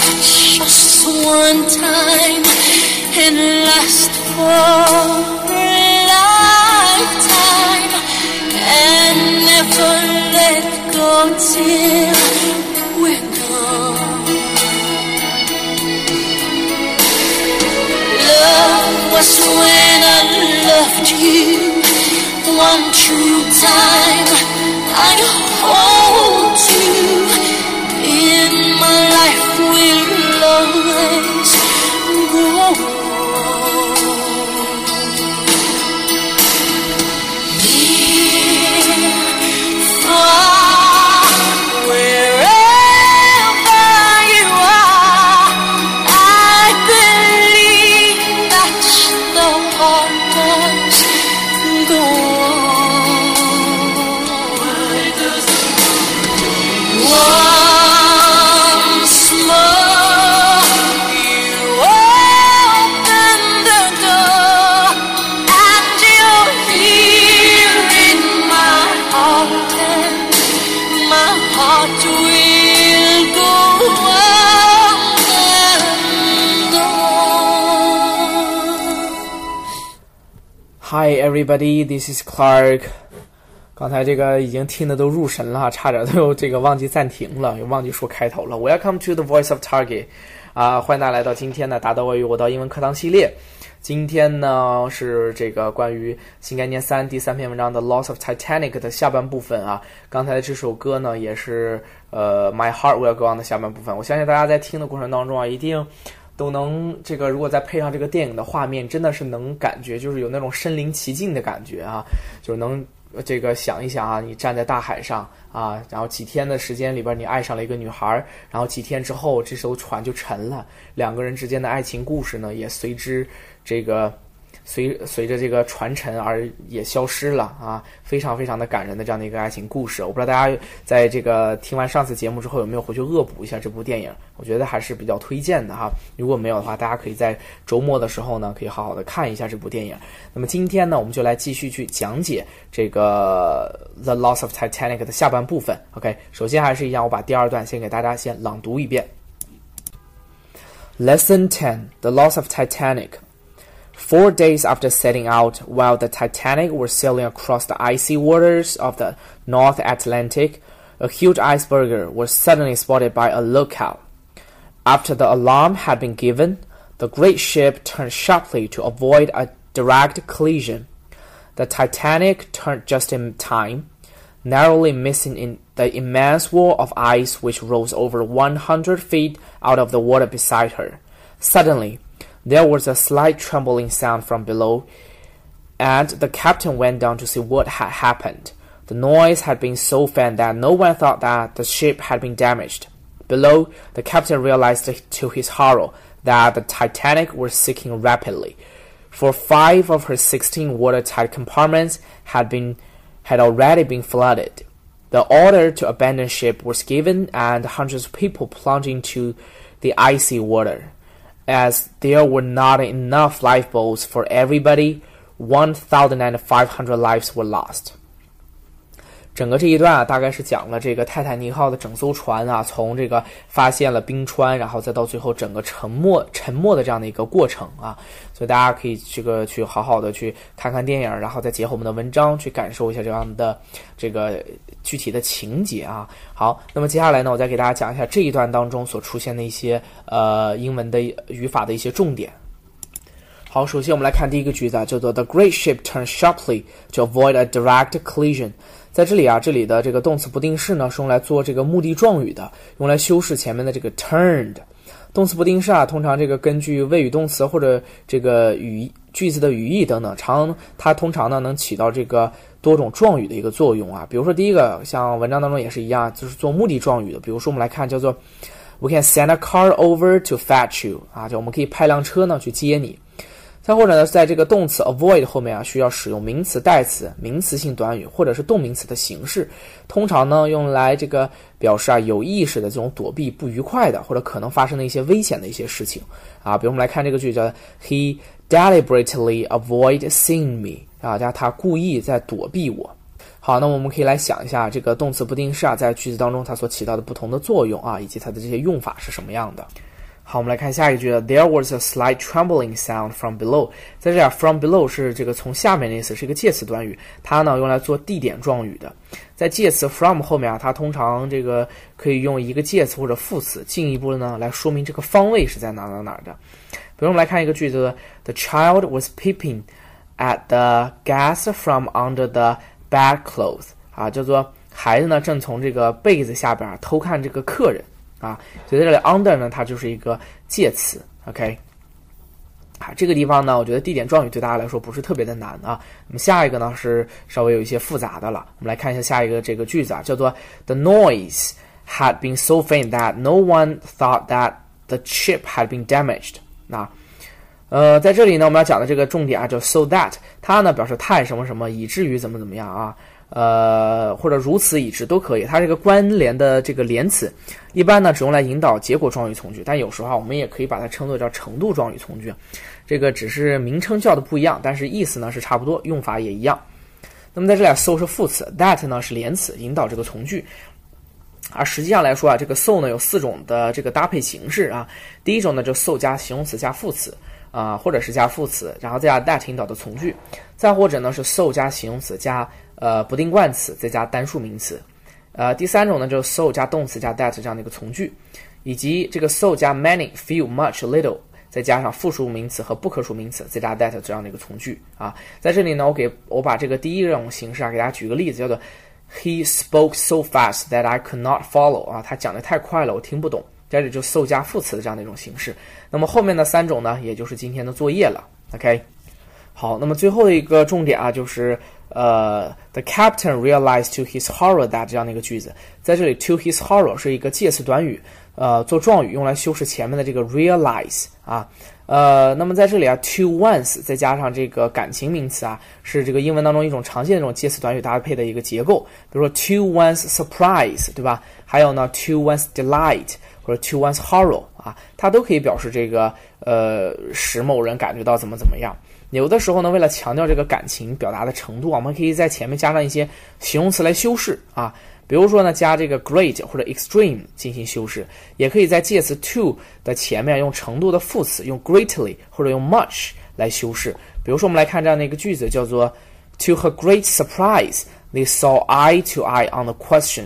just one time and last for a lifetime and never let go till we're gone. Love was when I loved you one true time. Hi everybody, this is Clark。刚才这个已经听得都入神了，差点都这个忘记暂停了，也忘记说开头了。Welcome to the Voice of Target，啊，欢迎大家来到今天的达到外语我到英文课堂系列。今天呢是这个关于新概念三第三篇文章的《Loss of Titanic》的下半部分啊。刚才这首歌呢也是呃《My Heart Will Go On》的下半部分。我相信大家在听的过程当中啊，一定都能这个，如果再配上这个电影的画面，真的是能感觉就是有那种身临其境的感觉啊，就是能这个想一想啊，你站在大海上啊，然后几天的时间里边你爱上了一个女孩，然后几天之后这艘船就沉了，两个人之间的爱情故事呢也随之这个。随随着这个传承而也消失了啊，非常非常的感人的这样的一个爱情故事。我不知道大家在这个听完上次节目之后有没有回去恶补一下这部电影？我觉得还是比较推荐的哈。如果没有的话，大家可以在周末的时候呢，可以好好的看一下这部电影。那么今天呢，我们就来继续去讲解这个《The Loss of Titanic》的下半部分。OK，首先还是一样，我把第二段先给大家先朗读一遍。Lesson Ten: The Loss of Titanic. Four days after setting out, while the Titanic was sailing across the icy waters of the North Atlantic, a huge iceberg was suddenly spotted by a lookout. After the alarm had been given, the great ship turned sharply to avoid a direct collision. The Titanic turned just in time, narrowly missing in the immense wall of ice which rose over 100 feet out of the water beside her. Suddenly, there was a slight trembling sound from below, and the captain went down to see what had happened. The noise had been so faint that no one thought that the ship had been damaged. Below, the captain realized to his horror that the Titanic was sinking rapidly, for five of her 16 watertight compartments had been had already been flooded. The order to abandon ship was given, and hundreds of people plunged into the icy water. As there were not enough lifeboats for everybody, 1,500 lives were lost. 整个这一段啊，大概是讲了这个泰坦尼克号的整艘船啊，从这个发现了冰川，然后再到最后整个沉没沉没的这样的一个过程啊，所以大家可以这个去好好的去看看电影，然后再结合我们的文章去感受一下这样的这个具体的情节啊。好，那么接下来呢，我再给大家讲一下这一段当中所出现的一些呃英文的语法的一些重点。好，首先我们来看第一个句子啊，叫做 The great ship turned sharply to avoid a direct collision。在这里啊，这里的这个动词不定式呢是用来做这个目的状语的，用来修饰前面的这个 turned。动词不定式啊，通常这个根据谓语动词或者这个语句子的语义等等，常它通常呢能起到这个多种状语的一个作用啊。比如说第一个，像文章当中也是一样，就是做目的状语的。比如说我们来看叫做 We can send a car over to fetch you 啊，就我们可以派辆车呢去接你。再或者呢，在这个动词 avoid 后面啊，需要使用名词代词、名词性短语或者是动名词的形式，通常呢用来这个表示啊有意识的这种躲避不愉快的或者可能发生的一些危险的一些事情啊。比如我们来看这个句叫 He deliberately avoid seeing me 啊，加他故意在躲避我。好，那我们可以来想一下这个动词不定式啊，在句子当中它所起到的不同的作用啊，以及它的这些用法是什么样的。好，我们来看下一句，There was a slight trembling sound from below。在这里，from below 是这个从下面的意思，是一个介词短语，它呢用来做地点状语的。在介词 from 后面啊，它通常这个可以用一个介词或者副词，进一步的呢来说明这个方位是在哪哪哪的。比如我们来看一个句子，The child was peeping at the gas from under the bedclothes。啊，叫做孩子呢正从这个被子下边偷看这个客人。啊，所以在这里 under 呢，它就是一个介词，OK。啊，这个地方呢，我觉得地点状语对大家来说不是特别的难啊。那么下一个呢是稍微有一些复杂的了，我们来看一下下一个这个句子啊，叫做 The noise had been so faint that no one thought that the chip had been damaged。那呃，在这里呢，我们要讲的这个重点啊，叫 so that，它呢表示太什么什么，以至于怎么怎么样啊。呃，或者如此已知都可以，它是一个关联的这个连词，一般呢只用来引导结果状语从句，但有时候啊我们也可以把它称作叫程度状语从句，这个只是名称叫的不一样，但是意思呢是差不多，用法也一样。那么在这里，so 是副词，that 呢是连词，引导这个从句。而实际上来说啊，这个 so 呢有四种的这个搭配形式啊，第一种呢就 so 加形容词加副词啊，或者是加副词，然后再加 that 引导的从句，再或者呢是 so 加形容词加。呃，不定冠词再加单数名词，呃，第三种呢就是 so 加动词加 that 这样的一个从句，以及这个 so 加 many、few、much、little，再加上复数名词和不可数名词再加 that 这样的一个从句啊。在这里呢，我给我把这个第一种形式啊，给大家举个例子，叫做 He spoke so fast that I could not follow 啊，他讲的太快了，我听不懂。这里就 so 加副词的这样的一种形式。那么后面的三种呢，也就是今天的作业了。OK，好，那么最后的一个重点啊，就是。呃，the captain realized to his horror that 这样的一个句子，在这里 to his horror 是一个介词短语，呃，做状语用来修饰前面的这个 realize 啊，呃，那么在这里啊，to once 再加上这个感情名词啊，是这个英文当中一种常见的这种介词短语搭配的一个结构，比如说 to one's surprise，对吧？还有呢，to one's delight 或者 to one's horror 啊，它都可以表示这个呃，使某人感觉到怎么怎么样。有的时候呢，为了强调这个感情表达的程度，我们可以在前面加上一些形容词来修饰啊，比如说呢，加这个 great 或者 extreme 进行修饰，也可以在介词 to 的前面用程度的副词，用 greatly 或者用 much 来修饰。比如说，我们来看这样的一个句子，叫做 To her great surprise, they saw eye to eye on the question。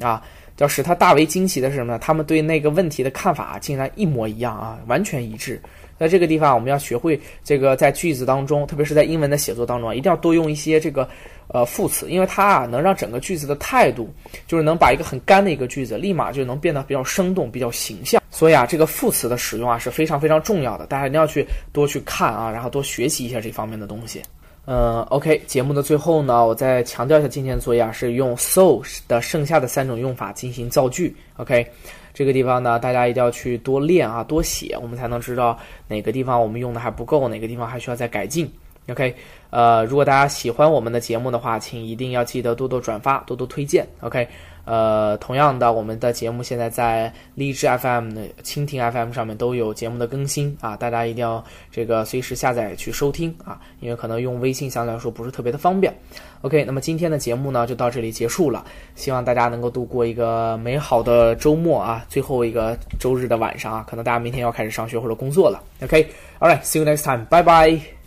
啊，要使他大为惊奇的是什么呢？他们对那个问题的看法竟然一模一样啊，完全一致。在这个地方，我们要学会这个在句子当中，特别是在英文的写作当中啊，一定要多用一些这个呃副词，因为它啊能让整个句子的态度，就是能把一个很干的一个句子，立马就能变得比较生动、比较形象。所以啊，这个副词的使用啊是非常非常重要的，大家一定要去多去看啊，然后多学习一下这方面的东西。嗯，OK，节目的最后呢，我再强调一下今天的作业啊，是用 so 的剩下的三种用法进行造句。OK。这个地方呢，大家一定要去多练啊，多写，我们才能知道哪个地方我们用的还不够，哪个地方还需要再改进。OK，呃，如果大家喜欢我们的节目的话，请一定要记得多多转发，多多推荐。OK。呃，同样的，我们的节目现在在荔枝 FM、蜻蜓 FM 上面都有节目的更新啊，大家一定要这个随时下载去收听啊，因为可能用微信相对来说不是特别的方便。OK，那么今天的节目呢就到这里结束了，希望大家能够度过一个美好的周末啊，最后一个周日的晚上啊，可能大家明天要开始上学或者工作了。OK，All right，see you next time，拜拜。